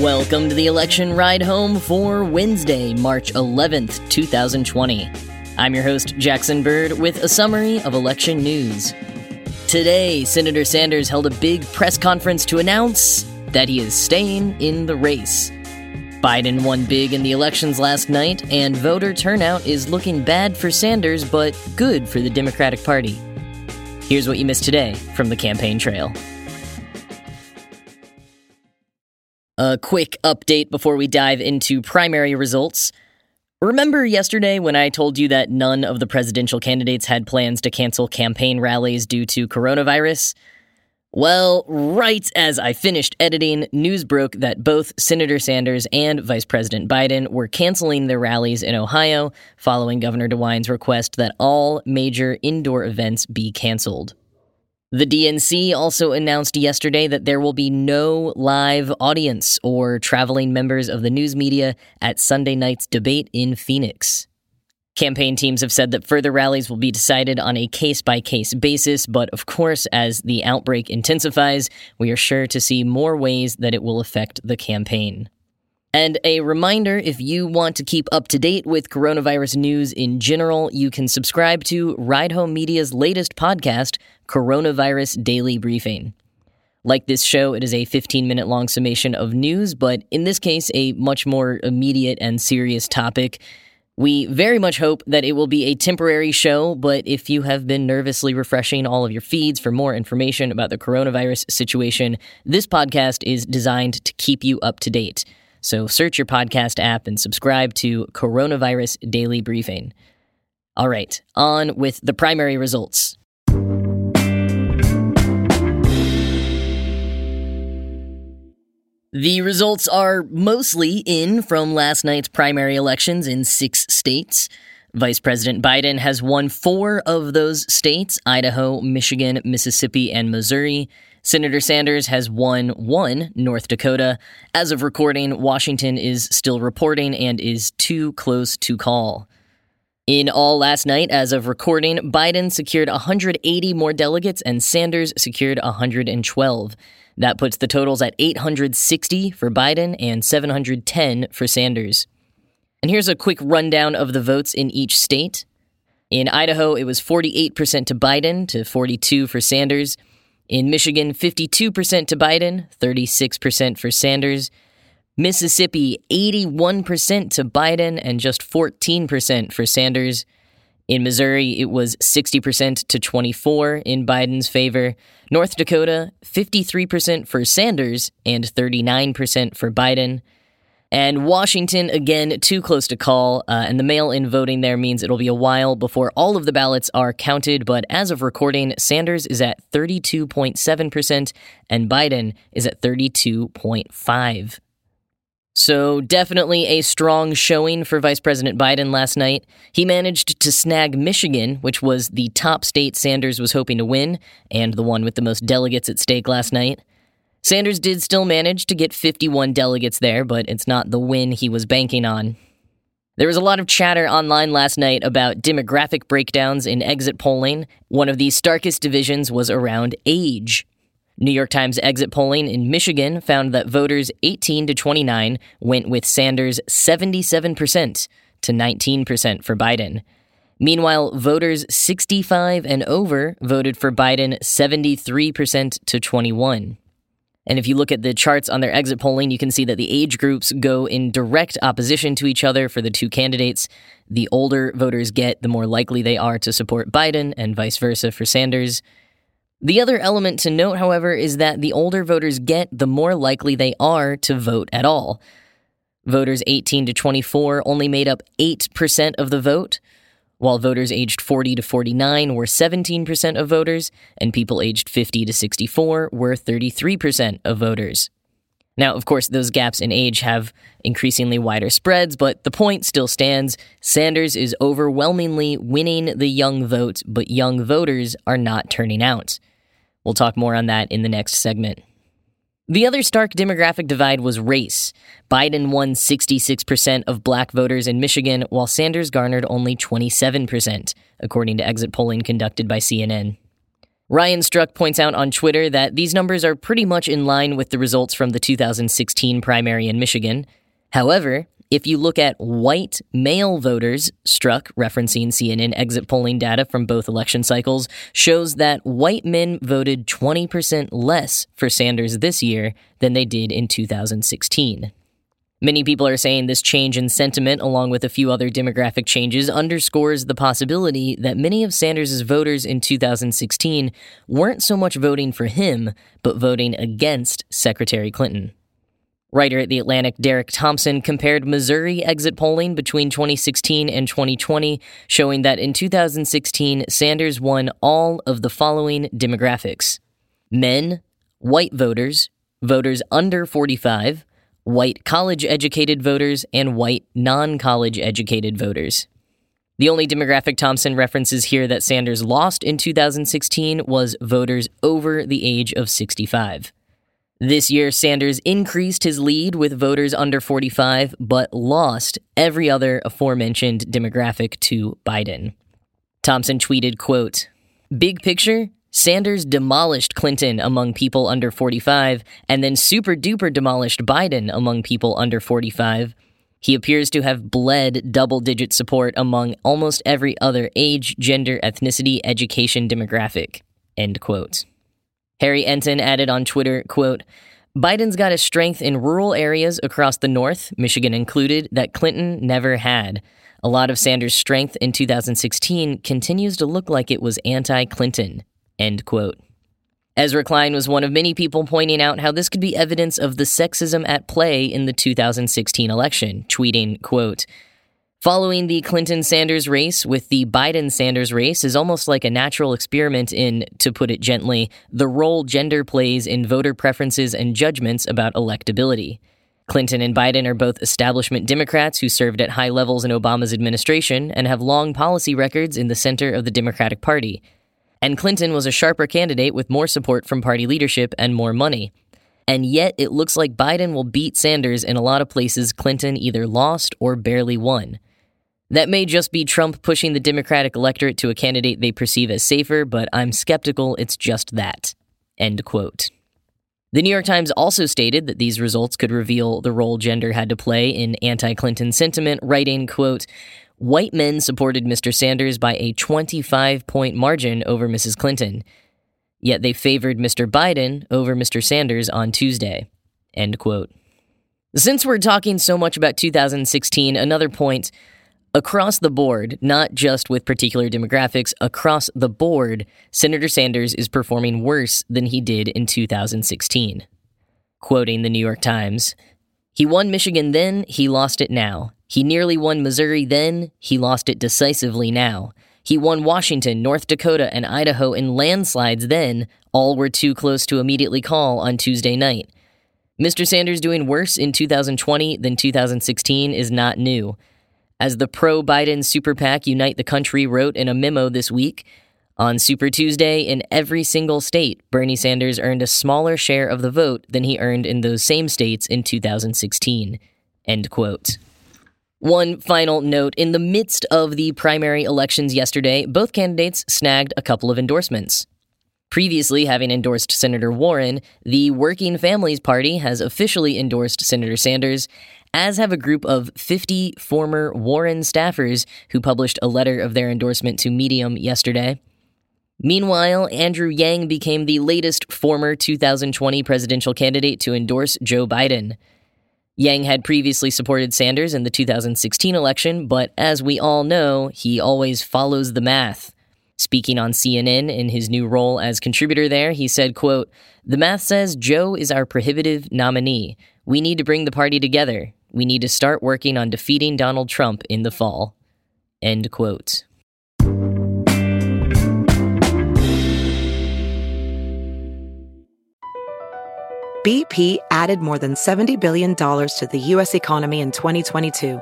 Welcome to the election ride home for Wednesday, March 11th, 2020. I'm your host, Jackson Bird, with a summary of election news. Today, Senator Sanders held a big press conference to announce that he is staying in the race. Biden won big in the elections last night, and voter turnout is looking bad for Sanders, but good for the Democratic Party. Here's what you missed today from the campaign trail. A quick update before we dive into primary results. Remember yesterday when I told you that none of the presidential candidates had plans to cancel campaign rallies due to coronavirus? Well, right as I finished editing, news broke that both Senator Sanders and Vice President Biden were canceling their rallies in Ohio following Governor DeWine's request that all major indoor events be canceled. The DNC also announced yesterday that there will be no live audience or traveling members of the news media at Sunday night's debate in Phoenix. Campaign teams have said that further rallies will be decided on a case by case basis, but of course, as the outbreak intensifies, we are sure to see more ways that it will affect the campaign. And a reminder if you want to keep up to date with coronavirus news in general, you can subscribe to Ride Home Media's latest podcast, Coronavirus Daily Briefing. Like this show, it is a 15 minute long summation of news, but in this case, a much more immediate and serious topic. We very much hope that it will be a temporary show, but if you have been nervously refreshing all of your feeds for more information about the coronavirus situation, this podcast is designed to keep you up to date. So search your podcast app and subscribe to Coronavirus Daily Briefing. All right, on with the primary results. The results are mostly in from last night's primary elections in six states. Vice President Biden has won four of those states Idaho, Michigan, Mississippi, and Missouri. Senator Sanders has won one, North Dakota. As of recording, Washington is still reporting and is too close to call. In all last night, as of recording, Biden secured 180 more delegates and Sanders secured 112. That puts the totals at 860 for Biden and 710 for Sanders. And here's a quick rundown of the votes in each state. In Idaho, it was 48% to Biden to 42 for Sanders. In Michigan, 52% to Biden, 36% for Sanders. Mississippi, 81% to Biden and just 14% for Sanders. In Missouri, it was 60% to 24 in Biden's favor. North Dakota, 53% for Sanders and 39% for Biden. And Washington, again, too close to call, uh, and the mail in voting there means it'll be a while before all of the ballots are counted. But as of recording, Sanders is at 32.7%, and Biden is at 32.5%. So, definitely a strong showing for Vice President Biden last night. He managed to snag Michigan, which was the top state Sanders was hoping to win, and the one with the most delegates at stake last night. Sanders did still manage to get 51 delegates there, but it's not the win he was banking on. There was a lot of chatter online last night about demographic breakdowns in exit polling. One of the starkest divisions was around age. New York Times exit polling in Michigan found that voters 18 to 29 went with Sanders 77% to 19% for Biden. Meanwhile, voters 65 and over voted for Biden 73% to 21. And if you look at the charts on their exit polling, you can see that the age groups go in direct opposition to each other for the two candidates. The older voters get, the more likely they are to support Biden, and vice versa for Sanders. The other element to note, however, is that the older voters get, the more likely they are to vote at all. Voters 18 to 24 only made up 8% of the vote, while voters aged 40 to 49 were 17% of voters, and people aged 50 to 64 were 33% of voters. Now, of course, those gaps in age have increasingly wider spreads, but the point still stands. Sanders is overwhelmingly winning the young vote, but young voters are not turning out. We'll talk more on that in the next segment. The other stark demographic divide was race. Biden won 66% of black voters in Michigan, while Sanders garnered only 27%, according to exit polling conducted by CNN. Ryan Struck points out on Twitter that these numbers are pretty much in line with the results from the 2016 primary in Michigan. However, if you look at white male voters, Struck, referencing CNN exit polling data from both election cycles, shows that white men voted 20% less for Sanders this year than they did in 2016. Many people are saying this change in sentiment, along with a few other demographic changes, underscores the possibility that many of Sanders' voters in 2016 weren't so much voting for him, but voting against Secretary Clinton. Writer at The Atlantic Derek Thompson compared Missouri exit polling between 2016 and 2020, showing that in 2016, Sanders won all of the following demographics men, white voters, voters under 45, white college educated voters, and white non college educated voters. The only demographic Thompson references here that Sanders lost in 2016 was voters over the age of 65. This year, Sanders increased his lead with voters under 45, but lost every other aforementioned demographic to Biden. Thompson tweeted, quote, Big picture, Sanders demolished Clinton among people under 45, and then super duper demolished Biden among people under 45. He appears to have bled double digit support among almost every other age, gender, ethnicity, education demographic. End quote. Harry Enten added on Twitter, quote, Biden's got a strength in rural areas across the North, Michigan included, that Clinton never had. A lot of Sanders' strength in 2016 continues to look like it was anti Clinton. End quote. Ezra Klein was one of many people pointing out how this could be evidence of the sexism at play in the 2016 election, tweeting, quote, Following the Clinton Sanders race with the Biden Sanders race is almost like a natural experiment in, to put it gently, the role gender plays in voter preferences and judgments about electability. Clinton and Biden are both establishment Democrats who served at high levels in Obama's administration and have long policy records in the center of the Democratic Party. And Clinton was a sharper candidate with more support from party leadership and more money. And yet, it looks like Biden will beat Sanders in a lot of places Clinton either lost or barely won. That may just be Trump pushing the Democratic electorate to a candidate they perceive as safer, but I'm skeptical it's just that. End quote. The New York Times also stated that these results could reveal the role gender had to play in anti-Clinton sentiment, writing, quote, White men supported Mr. Sanders by a 25 point margin over Mrs. Clinton. Yet they favored Mr. Biden over Mr. Sanders on Tuesday. End quote. Since we're talking so much about 2016, another point Across the board, not just with particular demographics, across the board, Senator Sanders is performing worse than he did in 2016. Quoting the New York Times He won Michigan then, he lost it now. He nearly won Missouri then, he lost it decisively now. He won Washington, North Dakota, and Idaho in landslides then, all were too close to immediately call on Tuesday night. Mr. Sanders doing worse in 2020 than 2016 is not new. As the pro Biden super PAC Unite the Country wrote in a memo this week, on Super Tuesday, in every single state, Bernie Sanders earned a smaller share of the vote than he earned in those same states in 2016. End quote. One final note in the midst of the primary elections yesterday, both candidates snagged a couple of endorsements. Previously having endorsed Senator Warren, the Working Families Party has officially endorsed Senator Sanders, as have a group of 50 former Warren staffers who published a letter of their endorsement to Medium yesterday. Meanwhile, Andrew Yang became the latest former 2020 presidential candidate to endorse Joe Biden. Yang had previously supported Sanders in the 2016 election, but as we all know, he always follows the math. Speaking on CNN in his new role as contributor there, he said, quote, "The math says Joe is our prohibitive nominee. We need to bring the party together. We need to start working on defeating Donald Trump in the fall. End quote. BP added more than $70 billion to the U.S. economy in 2022.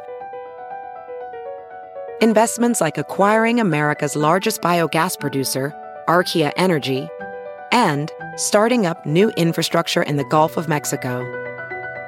Investments like acquiring America's largest biogas producer, Archaea Energy, and starting up new infrastructure in the Gulf of Mexico.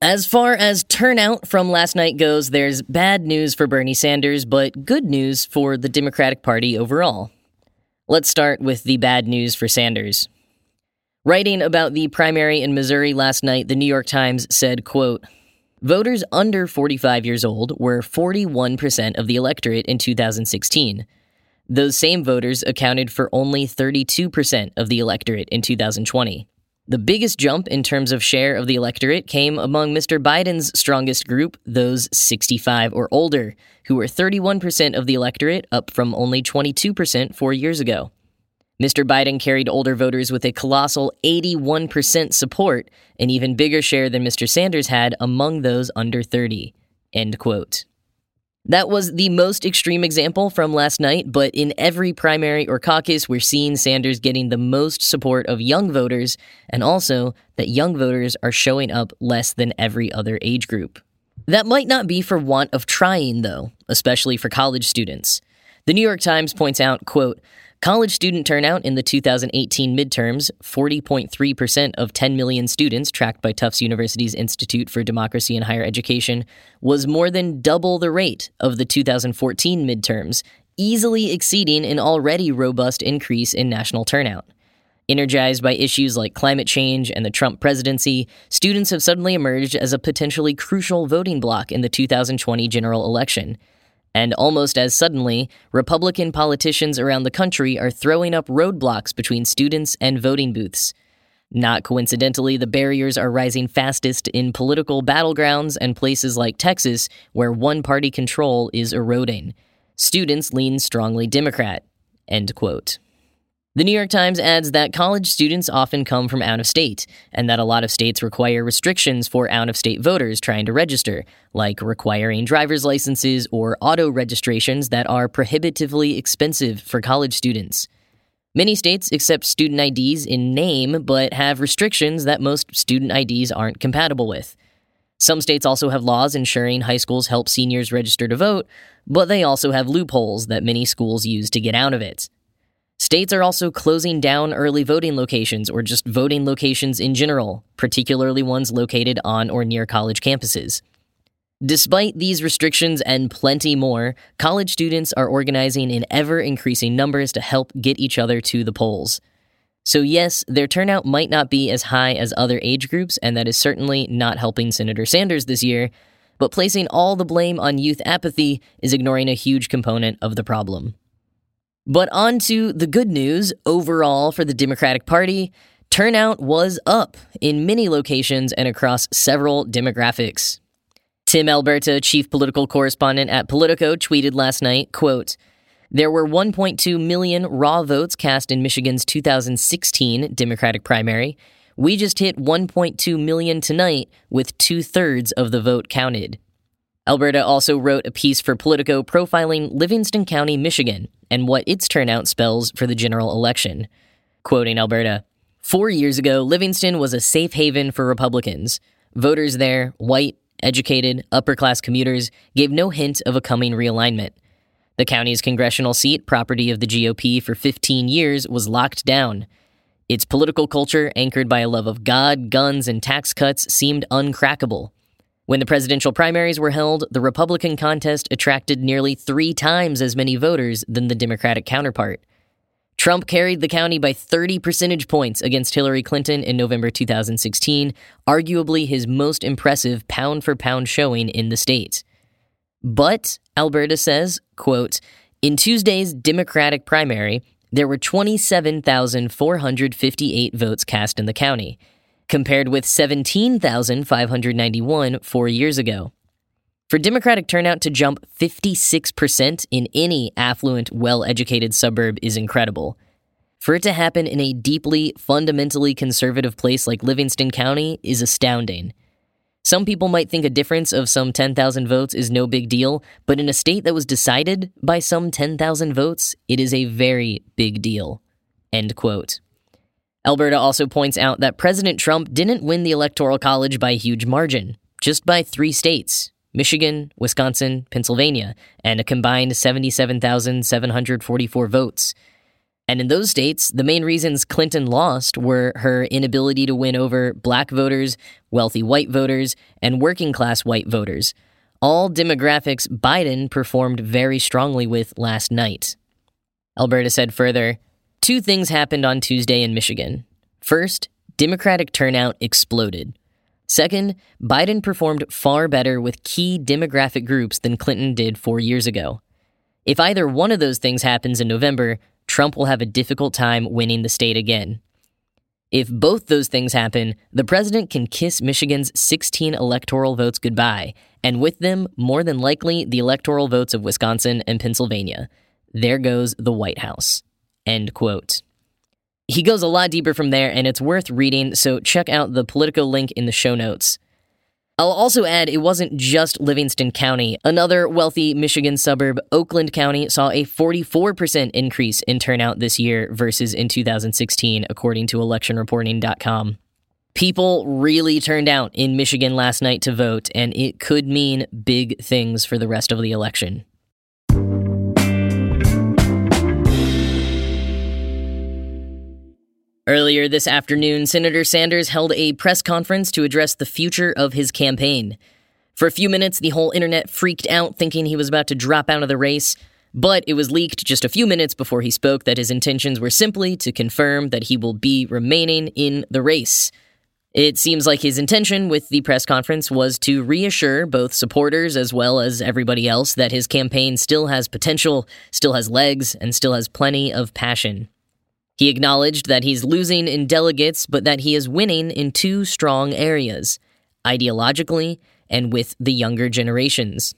As far as turnout from last night goes, there's bad news for Bernie Sanders, but good news for the Democratic Party overall. Let's start with the bad news for Sanders. Writing about the primary in Missouri last night, the New York Times said, quote, Voters under 45 years old were 41% of the electorate in 2016. Those same voters accounted for only 32% of the electorate in 2020. The biggest jump in terms of share of the electorate came among Mr. Biden's strongest group, those 65 or older, who were 31% of the electorate, up from only 22% four years ago. Mr. Biden carried older voters with a colossal 81% support, an even bigger share than Mr. Sanders had among those under 30. End quote. That was the most extreme example from last night, but in every primary or caucus, we're seeing Sanders getting the most support of young voters, and also that young voters are showing up less than every other age group. That might not be for want of trying, though, especially for college students. The New York Times points out, quote, College student turnout in the 2018 midterms, 40.3% of 10 million students tracked by Tufts University's Institute for Democracy and Higher Education, was more than double the rate of the 2014 midterms, easily exceeding an already robust increase in national turnout. Energized by issues like climate change and the Trump presidency, students have suddenly emerged as a potentially crucial voting bloc in the 2020 general election. And almost as suddenly, Republican politicians around the country are throwing up roadblocks between students and voting booths. Not coincidentally, the barriers are rising fastest in political battlegrounds and places like Texas, where one party control is eroding. Students lean strongly Democrat. End quote. The New York Times adds that college students often come from out of state, and that a lot of states require restrictions for out of state voters trying to register, like requiring driver's licenses or auto registrations that are prohibitively expensive for college students. Many states accept student IDs in name, but have restrictions that most student IDs aren't compatible with. Some states also have laws ensuring high schools help seniors register to vote, but they also have loopholes that many schools use to get out of it. States are also closing down early voting locations or just voting locations in general, particularly ones located on or near college campuses. Despite these restrictions and plenty more, college students are organizing in ever increasing numbers to help get each other to the polls. So, yes, their turnout might not be as high as other age groups, and that is certainly not helping Senator Sanders this year, but placing all the blame on youth apathy is ignoring a huge component of the problem. But on to the good news overall for the Democratic Party. Turnout was up in many locations and across several demographics. Tim Alberta, chief political correspondent at Politico, tweeted last night, quote, there were 1.2 million raw votes cast in Michigan's 2016 Democratic primary. We just hit 1.2 million tonight, with two thirds of the vote counted. Alberta also wrote a piece for Politico profiling Livingston County, Michigan, and what its turnout spells for the general election. Quoting Alberta Four years ago, Livingston was a safe haven for Republicans. Voters there, white, educated, upper class commuters, gave no hint of a coming realignment. The county's congressional seat, property of the GOP for 15 years, was locked down. Its political culture, anchored by a love of God, guns, and tax cuts, seemed uncrackable. When the presidential primaries were held, the Republican contest attracted nearly three times as many voters than the Democratic counterpart. Trump carried the county by 30 percentage points against Hillary Clinton in November 2016, arguably his most impressive pound for pound showing in the state. But, Alberta says, quote, in Tuesday's Democratic primary, there were 27,458 votes cast in the county compared with 17,591 four years ago. For Democratic turnout to jump 56% in any affluent, well educated suburb is incredible. For it to happen in a deeply, fundamentally conservative place like Livingston County is astounding. Some people might think a difference of some 10,000 votes is no big deal, but in a state that was decided by some 10,000 votes, it is a very big deal. End quote. Alberta also points out that President Trump didn't win the Electoral College by a huge margin, just by three states Michigan, Wisconsin, Pennsylvania, and a combined 77,744 votes. And in those states, the main reasons Clinton lost were her inability to win over black voters, wealthy white voters, and working class white voters. All demographics Biden performed very strongly with last night. Alberta said further Two things happened on Tuesday in Michigan. First, Democratic turnout exploded. Second, Biden performed far better with key demographic groups than Clinton did four years ago. If either one of those things happens in November, Trump will have a difficult time winning the state again. If both those things happen, the president can kiss Michigan's 16 electoral votes goodbye, and with them, more than likely, the electoral votes of Wisconsin and Pennsylvania. There goes the White House. End quote. He goes a lot deeper from there, and it's worth reading, so check out the Politico link in the show notes. I'll also add it wasn't just Livingston County. Another wealthy Michigan suburb, Oakland County, saw a 44% increase in turnout this year versus in 2016, according to electionreporting.com. People really turned out in Michigan last night to vote, and it could mean big things for the rest of the election. Earlier this afternoon, Senator Sanders held a press conference to address the future of his campaign. For a few minutes, the whole internet freaked out, thinking he was about to drop out of the race, but it was leaked just a few minutes before he spoke that his intentions were simply to confirm that he will be remaining in the race. It seems like his intention with the press conference was to reassure both supporters as well as everybody else that his campaign still has potential, still has legs, and still has plenty of passion. He acknowledged that he's losing in delegates, but that he is winning in two strong areas ideologically and with the younger generations.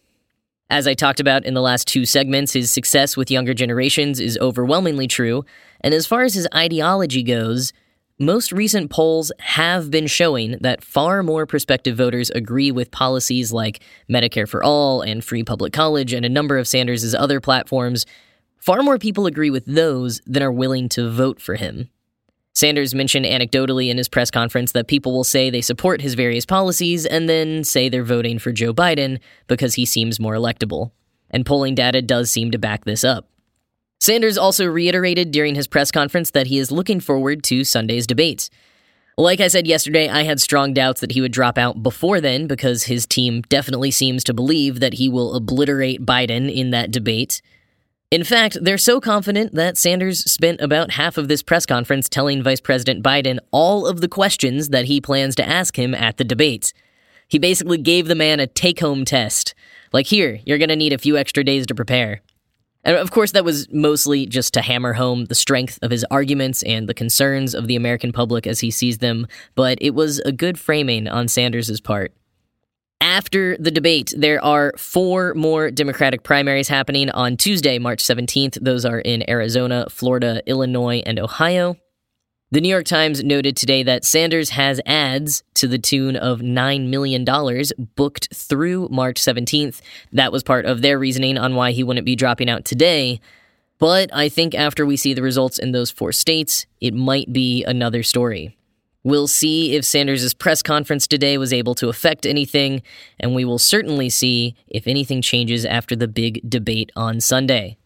As I talked about in the last two segments, his success with younger generations is overwhelmingly true, and as far as his ideology goes, most recent polls have been showing that far more prospective voters agree with policies like Medicare for All and free public college and a number of Sanders' other platforms Far more people agree with those than are willing to vote for him. Sanders mentioned anecdotally in his press conference that people will say they support his various policies and then say they're voting for Joe Biden because he seems more electable. And polling data does seem to back this up. Sanders also reiterated during his press conference that he is looking forward to Sunday's debates. Like I said yesterday, I had strong doubts that he would drop out before then because his team definitely seems to believe that he will obliterate Biden in that debate. In fact, they're so confident that Sanders spent about half of this press conference telling Vice President Biden all of the questions that he plans to ask him at the debate. He basically gave the man a take home test. Like, here, you're going to need a few extra days to prepare. And of course, that was mostly just to hammer home the strength of his arguments and the concerns of the American public as he sees them, but it was a good framing on Sanders' part. After the debate, there are four more Democratic primaries happening on Tuesday, March 17th. Those are in Arizona, Florida, Illinois, and Ohio. The New York Times noted today that Sanders has ads to the tune of $9 million booked through March 17th. That was part of their reasoning on why he wouldn't be dropping out today. But I think after we see the results in those four states, it might be another story. We'll see if Sanders' press conference today was able to affect anything, and we will certainly see if anything changes after the big debate on Sunday.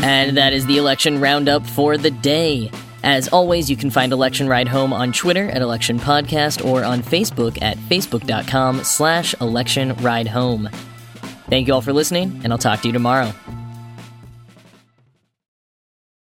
And that is the election roundup for the day. As always, you can find Election Ride Home on Twitter at Election Podcast or on Facebook at facebook.com slash election ride home. Thank you all for listening, and I'll talk to you tomorrow.